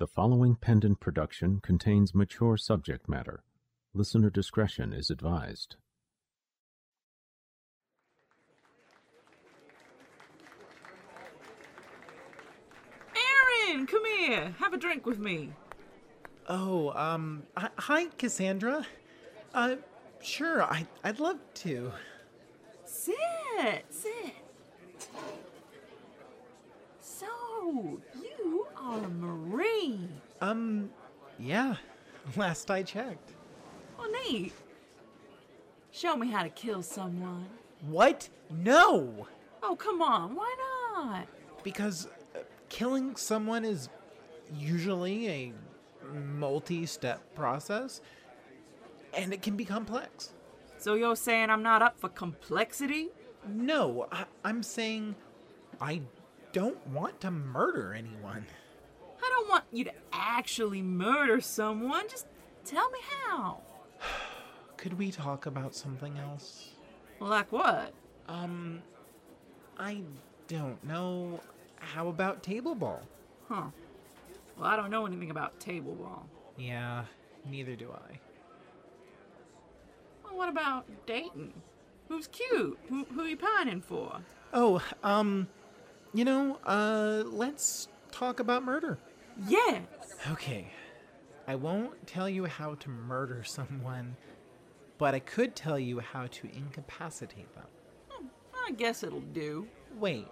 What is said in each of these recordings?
The following pendant production contains mature subject matter. Listener discretion is advised. Erin, come here. Have a drink with me. Oh, um, hi- hi, Cassandra. Uh, sure, I- I'd love to. Sit, sit. So, you are a Marine. Um, yeah, last I checked. Oh, neat. Show me how to kill someone. What? No! Oh, come on. Why not? Because uh, killing someone is usually a multi step process, and it can be complex. So you're saying I'm not up for complexity? No, I- I'm saying I don't want to murder anyone. I don't want you to actually murder someone. Just tell me how. Could we talk about something else? Like what? Um, I don't know. How about table ball? Huh. Well, I don't know anything about table ball. Yeah, neither do I. Well, what about dating? Who's cute? Who, who you pining for? Oh, um, you know, uh, let's talk about murder. Yes. Okay. I won't tell you how to murder someone, but I could tell you how to incapacitate them. I guess it'll do. Wait,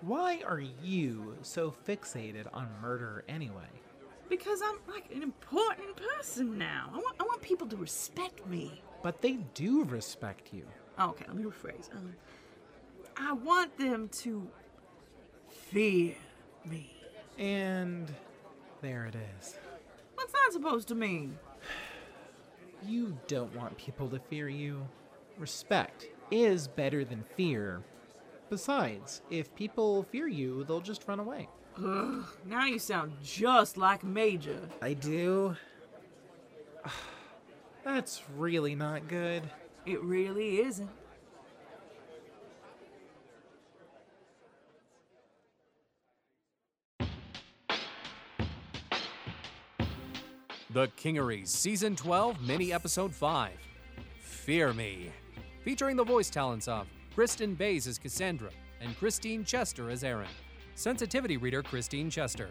why are you so fixated on murder anyway? Because I'm like an important person now. I want, I want people to respect me. But they do respect you. Okay, let me rephrase. Um, I want them to fear me. And there it is. What's that supposed to mean? You don't want people to fear you. Respect is better than fear. Besides, if people fear you, they'll just run away. Ugh, now you sound just like Major. I do? That's really not good. It really isn't. The Kingery Season 12, Mini Episode 5 Fear Me. Featuring the voice talents of Kristen Bays as Cassandra and Christine Chester as Erin. Sensitivity reader Christine Chester.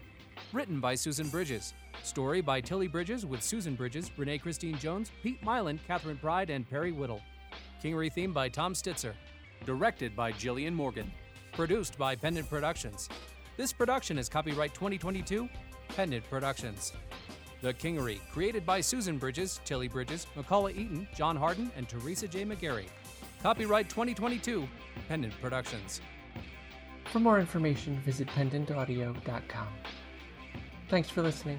Written by Susan Bridges. Story by Tilly Bridges with Susan Bridges, Renee Christine Jones, Pete Myland, Catherine Pride, and Perry Whittle. Kingery theme by Tom Stitzer. Directed by Jillian Morgan. Produced by Pendant Productions. This production is copyright 2022, Pendant Productions. The Kingery, created by Susan Bridges, Tilly Bridges, McCullough Eaton, John Harden, and Teresa J. McGarry. Copyright 2022, Pendant Productions. For more information, visit pendantaudio.com. Thanks for listening.